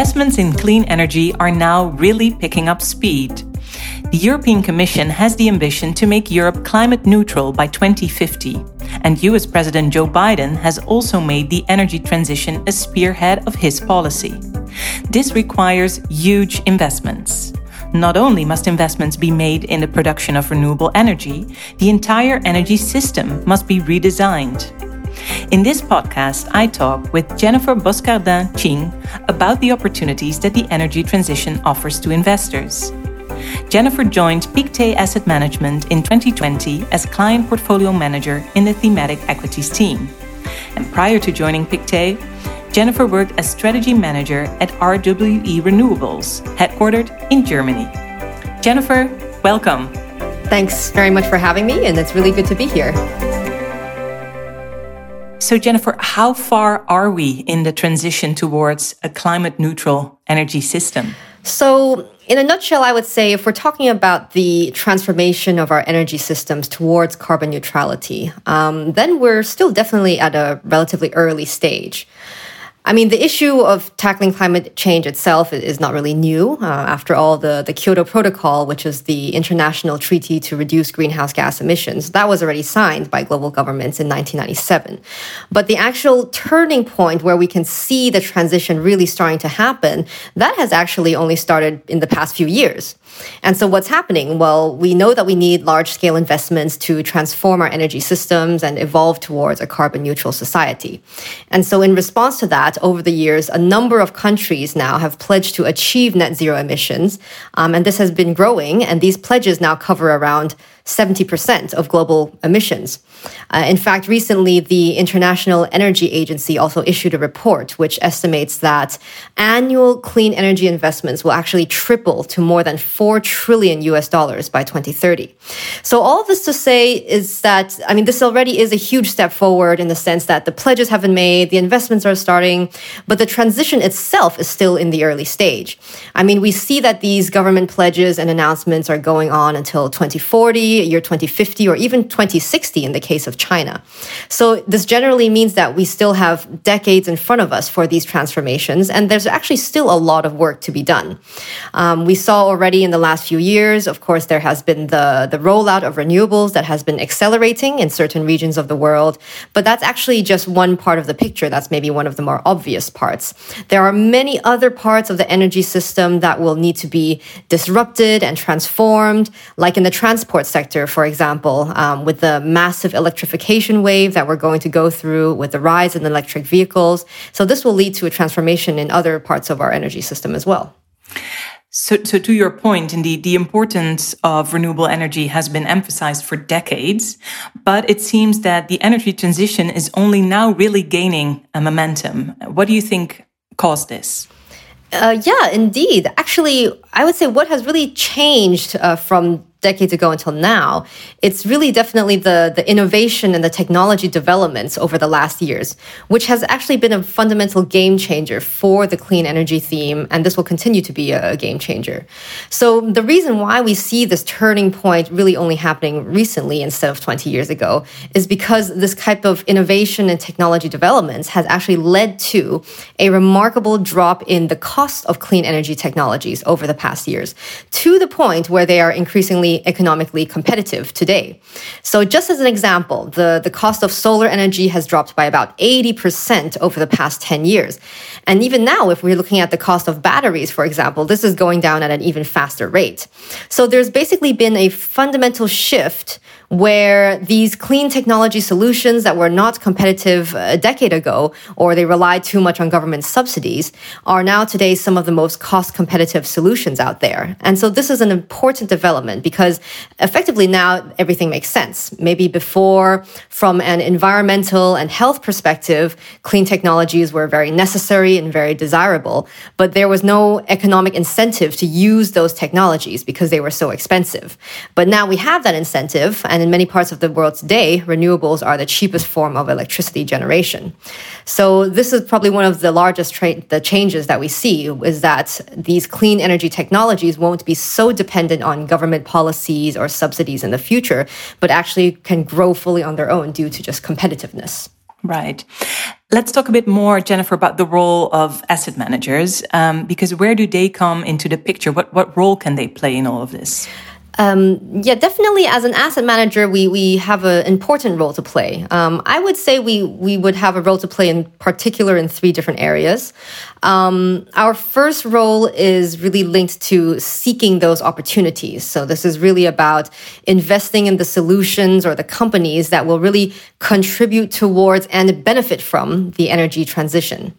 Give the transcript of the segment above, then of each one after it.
investments in clean energy are now really picking up speed. The European Commission has the ambition to make Europe climate neutral by 2050, and US President Joe Biden has also made the energy transition a spearhead of his policy. This requires huge investments. Not only must investments be made in the production of renewable energy, the entire energy system must be redesigned. In this podcast, I talk with Jennifer Boscardin Ching about the opportunities that the energy transition offers to investors. Jennifer joined Pictet Asset Management in 2020 as client portfolio manager in the thematic equities team. And prior to joining Pictet, Jennifer worked as strategy manager at RWE Renewables, headquartered in Germany. Jennifer, welcome. Thanks very much for having me, and it's really good to be here. So, Jennifer, how far are we in the transition towards a climate neutral energy system? So, in a nutshell, I would say if we're talking about the transformation of our energy systems towards carbon neutrality, um, then we're still definitely at a relatively early stage. I mean, the issue of tackling climate change itself is not really new. Uh, after all, the, the Kyoto Protocol, which is the international treaty to reduce greenhouse gas emissions, that was already signed by global governments in 1997. But the actual turning point where we can see the transition really starting to happen, that has actually only started in the past few years. And so what's happening? Well, we know that we need large scale investments to transform our energy systems and evolve towards a carbon neutral society. And so in response to that, over the years, a number of countries now have pledged to achieve net zero emissions. Um, and this has been growing and these pledges now cover around 70% of global emissions. Uh, in fact, recently, the International Energy Agency also issued a report which estimates that annual clean energy investments will actually triple to more than 4 trillion US dollars by 2030. So, all this to say is that, I mean, this already is a huge step forward in the sense that the pledges have been made, the investments are starting, but the transition itself is still in the early stage. I mean, we see that these government pledges and announcements are going on until 2040 year 2050, or even 2060 in the case of China. So this generally means that we still have decades in front of us for these transformations, and there's actually still a lot of work to be done. Um, we saw already in the last few years, of course, there has been the, the rollout of renewables that has been accelerating in certain regions of the world, but that's actually just one part of the picture. That's maybe one of the more obvious parts. There are many other parts of the energy system that will need to be disrupted and transformed, like in the transport sector sector, for example, um, with the massive electrification wave that we're going to go through, with the rise in electric vehicles. So this will lead to a transformation in other parts of our energy system as well. So, so to your point, indeed, the importance of renewable energy has been emphasized for decades, but it seems that the energy transition is only now really gaining a momentum. What do you think caused this? Uh, yeah, indeed. Actually, I would say what has really changed uh, from decades ago until now, it's really definitely the, the innovation and the technology developments over the last years, which has actually been a fundamental game changer for the clean energy theme. And this will continue to be a, a game changer. So the reason why we see this turning point really only happening recently instead of 20 years ago is because this type of innovation and technology developments has actually led to a remarkable drop in the cost of clean energy technologies over the past years to the point where they are increasingly economically competitive today. So just as an example, the, the cost of solar energy has dropped by about 80% over the past 10 years. And even now, if we're looking at the cost of batteries, for example, this is going down at an even faster rate. So there's basically been a fundamental shift where these clean technology solutions that were not competitive a decade ago, or they relied too much on government subsidies, are now today some of the most cost competitive solutions out there. And so this is an important development because effectively now everything makes sense. Maybe before, from an environmental and health perspective, clean technologies were very necessary and very desirable, but there was no economic incentive to use those technologies because they were so expensive. But now we have that incentive and and in many parts of the world today, renewables are the cheapest form of electricity generation. So this is probably one of the largest tra- the changes that we see is that these clean energy technologies won't be so dependent on government policies or subsidies in the future, but actually can grow fully on their own due to just competitiveness. Right. Let's talk a bit more, Jennifer, about the role of asset managers, um, because where do they come into the picture? What, what role can they play in all of this? Um, yeah, definitely. As an asset manager, we we have an important role to play. Um, I would say we we would have a role to play in particular in three different areas. Um, our first role is really linked to seeking those opportunities. So this is really about investing in the solutions or the companies that will really contribute towards and benefit from the energy transition.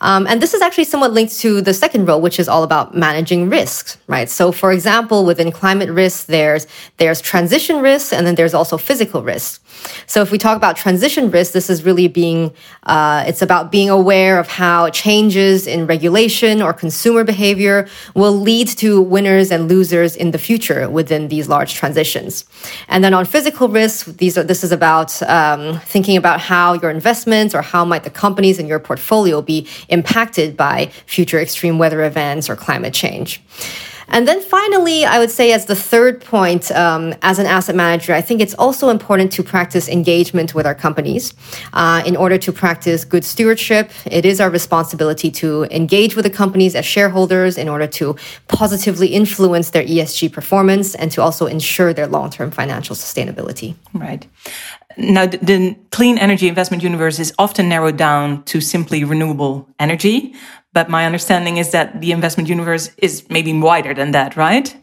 Um, and this is actually somewhat linked to the second role, which is all about managing risks, right? So, for example, within climate risk, there's there's transition risks, and then there's also physical risks. So, if we talk about transition risk, this is really being uh, it's about being aware of how changes in regulation or consumer behavior will lead to winners and losers in the future within these large transitions. And then on physical risk, these are this is about um, thinking about how your investments or how might the companies in your portfolio be impacted by future extreme weather events or climate change. And then finally, I would say, as the third point, um, as an asset manager, I think it's also important to practice engagement with our companies. Uh, in order to practice good stewardship, it is our responsibility to engage with the companies as shareholders in order to positively influence their ESG performance and to also ensure their long term financial sustainability. Right. Now, the, the, clean energy investment universe is often narrowed down to simply renewable energy. But my understanding is that the investment universe is maybe wider than that, right?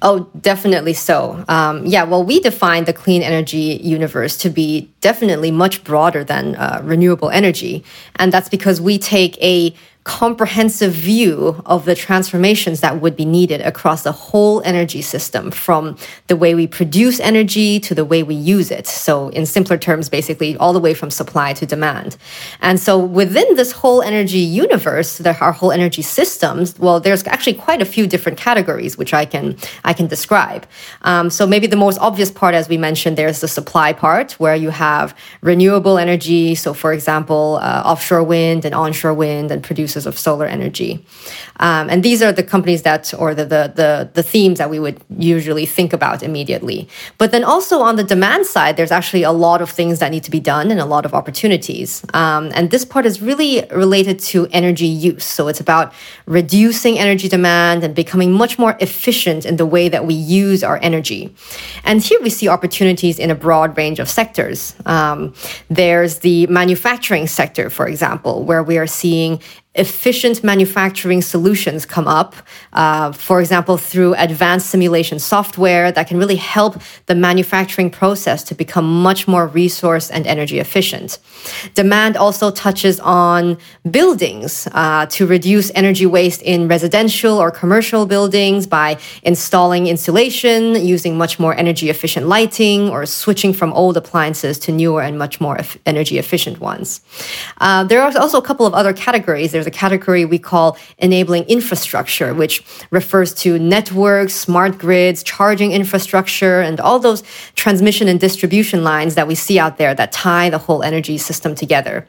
Oh, definitely so. Um, yeah, well, we define the clean energy universe to be definitely much broader than uh, renewable energy. And that's because we take a comprehensive view of the transformations that would be needed across the whole energy system from the way we produce energy to the way we use it. So, in simpler terms, basically all the way from supply to demand. And so, within this whole energy universe, there are whole energy systems. Well, there's actually quite a few different categories which I can I can describe. Um, so, maybe the most obvious part, as we mentioned, there's the supply part where you have renewable energy. So, for example, uh, offshore wind and onshore wind and producers sources of solar energy. Um, and these are the companies that, or the, the, the, the themes that we would usually think about immediately. But then also on the demand side, there's actually a lot of things that need to be done and a lot of opportunities. Um, and this part is really related to energy use. So it's about reducing energy demand and becoming much more efficient in the way that we use our energy. And here we see opportunities in a broad range of sectors. Um, there's the manufacturing sector, for example, where we are seeing efficient manufacturing solutions come up, uh, for example, through advanced simulation software that can really help the manufacturing process to become much more resource and energy efficient. Demand also touches on buildings uh, to reduce energy waste in residential or commercial buildings by installing insulation, using much more energy efficient lighting, or switching from old appliances to newer and much more energy efficient ones. Uh, there are also a couple of other categories. There's a category we call enabling infrastructure, which refers to networks, smart grids, charging infrastructure, and all those transmission and distribution lines that we see out there that tie the whole energy system together.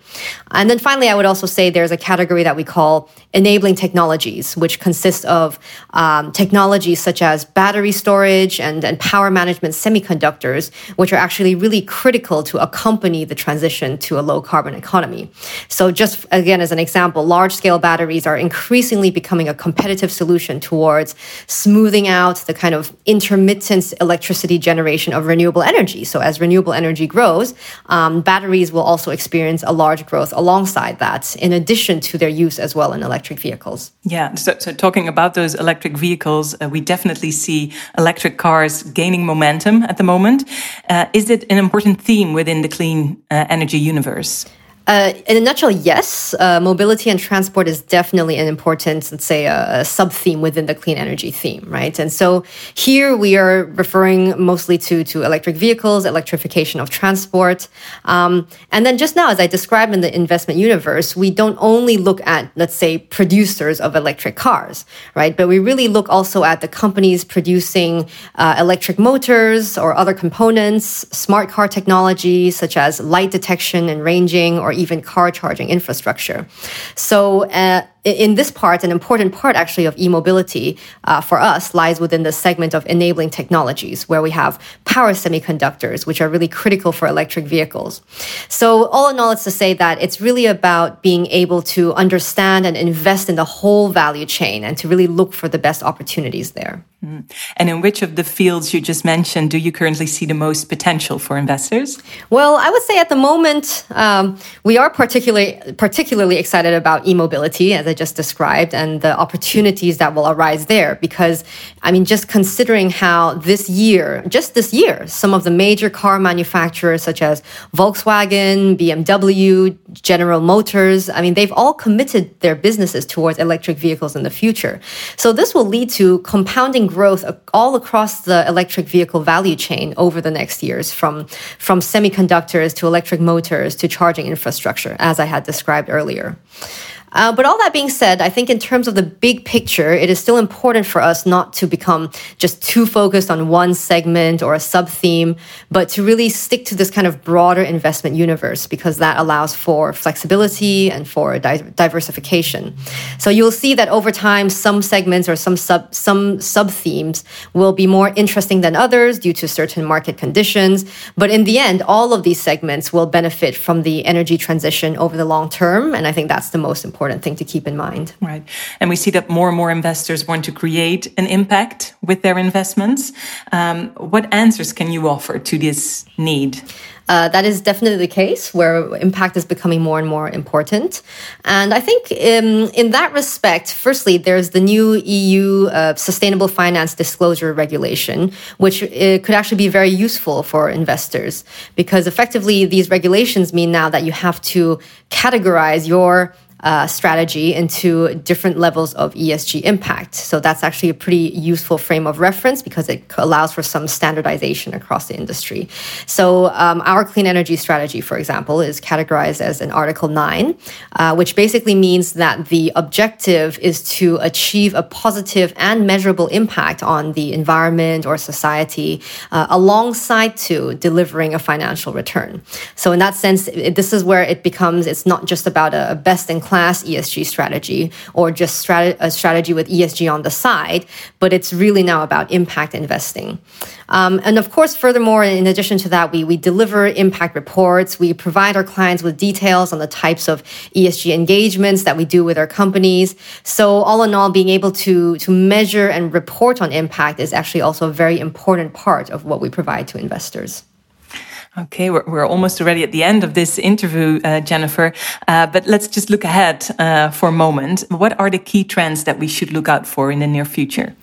And then finally, I would also say there's a category that we call enabling technologies, which consists of um, technologies such as battery storage and, and power management semiconductors, which are actually really critical to accompany the transition to a low carbon economy. So just again, as an example, large scale batteries are increasingly becoming a competitive solution towards smoothing out the kind of intermittent electricity generation of renewable energy. So as renewable energy grows, um, batteries will also experience a large growth alongside that, in addition to their use as well in electric vehicles. Yeah, so, so talking about those electric vehicles, uh, we definitely see electric cars gaining momentum at the moment. Uh, is it an important theme within the clean uh, energy universe? Uh, in a nutshell, yes. Uh, mobility and transport is definitely an important, let's say, a, a sub theme within the clean energy theme, right? And so here we are referring mostly to, to electric vehicles, electrification of transport. Um, and then just now, as I described in the investment universe, we don't only look at, let's say, producers of electric cars, right? But we really look also at the companies producing uh, electric motors or other components, smart car technology, such as light detection and ranging, or even car charging infrastructure. So, uh, in this part, an important part actually of e-mobility uh, for us lies within the segment of enabling technologies, where we have power semiconductors, which are really critical for electric vehicles. So all in all, it's to say that it's really about being able to understand and invest in the whole value chain and to really look for the best opportunities there. Mm. And in which of the fields you just mentioned do you currently see the most potential for investors? Well, I would say at the moment um, we are particularly particularly excited about e-mobility, as I just described, and the opportunities that will arise there. Because I mean, just considering how this year, just this year, some of the major car manufacturers such as Volkswagen, BMW, General Motors, I mean, they've all committed their businesses towards electric vehicles in the future. So this will lead to compounding growth all across the electric vehicle value chain over the next years from, from semiconductors to electric motors to charging infrastructure, as I had described earlier. Uh, but all that being said, I think in terms of the big picture, it is still important for us not to become just too focused on one segment or a sub theme, but to really stick to this kind of broader investment universe because that allows for flexibility and for di diversification. So you'll see that over time, some segments or some sub some sub themes will be more interesting than others due to certain market conditions. But in the end, all of these segments will benefit from the energy transition over the long term, and I think that's the most important important thing to keep in mind. Right. And we see that more and more investors want to create an impact with their investments. Um, what answers can you offer to this need? Uh, that is definitely the case where impact is becoming more and more important. And I think in, um, in that respect, firstly, there's the new EU uh, Sustainable Finance Disclosure Regulation, which uh, could actually be very useful for investors because effectively these regulations mean now that you have to categorize your uh, strategy into different levels of ESG impact. So that's actually a pretty useful frame of reference because it allows for some standardization across the industry. So um, our clean energy strategy, for example, is categorized as an Article 9, uh, which basically means that the objective is to achieve a positive and measurable impact on the environment or society uh, alongside to delivering a financial return. So in that sense, it, this is where it becomes, it's not just about a best in class ESG strategy or just strat- a strategy with ESG on the side, but it's really now about impact investing. Um, and of course, furthermore, in addition to that, we, we deliver impact reports. We provide our clients with details on the types of ESG engagements that we do with our companies. So all in all, being able to, to measure and report on impact is actually also a very important part of what we provide to investors. Okay, we're, we're almost already at the end of this interview, uh, Jennifer. Uh, but let's just look ahead uh, for a moment. What are the key trends that we should look out for in the near future?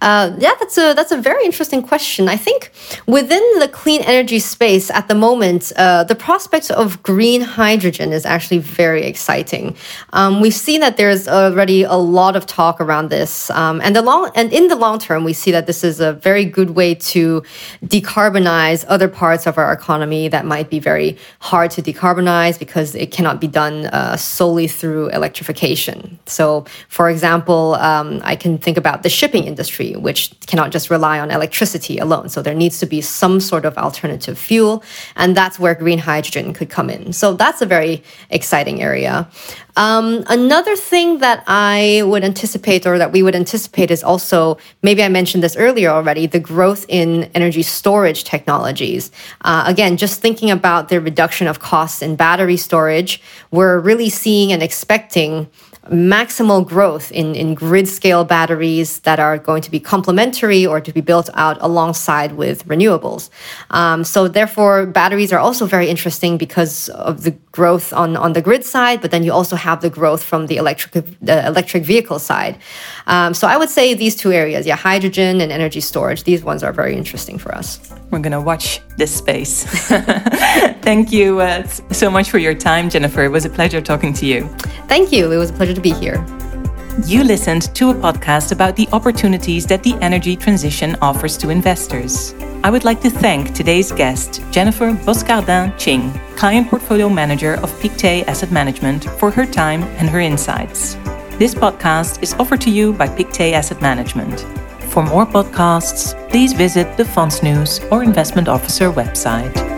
Uh, yeah, that's a that's a very interesting question. I think within the clean energy space at the moment, uh, the prospect of green hydrogen is actually very exciting. Um, we've seen that there's already a lot of talk around this, um, and the long and in the long term, we see that this is a very good way to decarbonize other parts of our economy that might be very hard to decarbonize because it cannot be done uh, solely through electrification. So, for example, um, I can think about the shipping industry which cannot just rely on electricity alone. So there needs to be some sort of alternative fuel, and that's where green hydrogen could come in. So that's a very exciting area. Um, another thing that I would anticipate or that we would anticipate is also, maybe I mentioned this earlier already, the growth in energy storage technologies. Uh, again, just thinking about the reduction of costs in battery storage, we're really seeing and expecting maximal growth in, in grid scale batteries that are going to be complementary or to be built out alongside with renewables. Um, so therefore, batteries are also very interesting because of the growth on, on the grid side, but then you also have the growth from the electric, the electric vehicle side. Um, so I would say these two areas, yeah, hydrogen and energy storage, these ones are very interesting for us. We're going to watch this space. Thank you uh, so much for your time, Jennifer. It was a pleasure talking to you. Thank you. It was a pleasure to be here. You listened to a podcast about the opportunities that the energy transition offers to investors. I would like to thank today's guest, Jennifer Boscardin Ching, Client Portfolio Manager of Pictet Asset Management, for her time and her insights. This podcast is offered to you by Pictet Asset Management. For more podcasts, please visit the Funds News or Investment Officer website.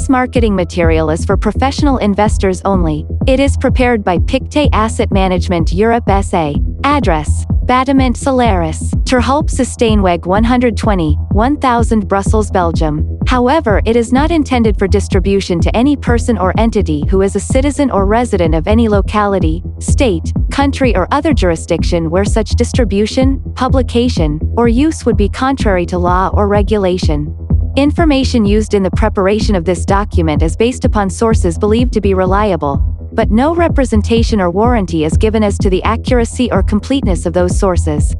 This marketing material is for professional investors only. It is prepared by Pictet Asset Management Europe SA. Address Bâtiment Solaris, Terhulpsesteenweg 120, 1000 Brussels, Belgium. However, it is not intended for distribution to any person or entity who is a citizen or resident of any locality, state, country or other jurisdiction where such distribution, publication, or use would be contrary to law or regulation. Information used in the preparation of this document is based upon sources believed to be reliable, but no representation or warranty is given as to the accuracy or completeness of those sources.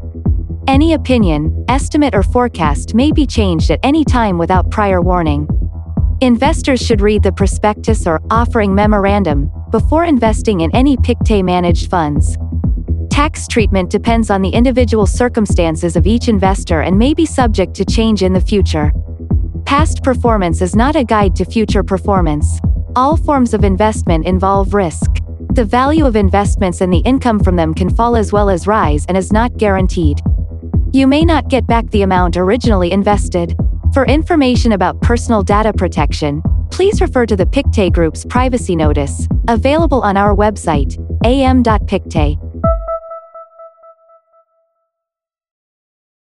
Any opinion, estimate or forecast may be changed at any time without prior warning. Investors should read the prospectus or offering memorandum before investing in any Pictet managed funds. Tax treatment depends on the individual circumstances of each investor and may be subject to change in the future. Past performance is not a guide to future performance. All forms of investment involve risk. The value of investments and the income from them can fall as well as rise and is not guaranteed. You may not get back the amount originally invested. For information about personal data protection, please refer to the Pictet Group's privacy notice, available on our website, am.pictet.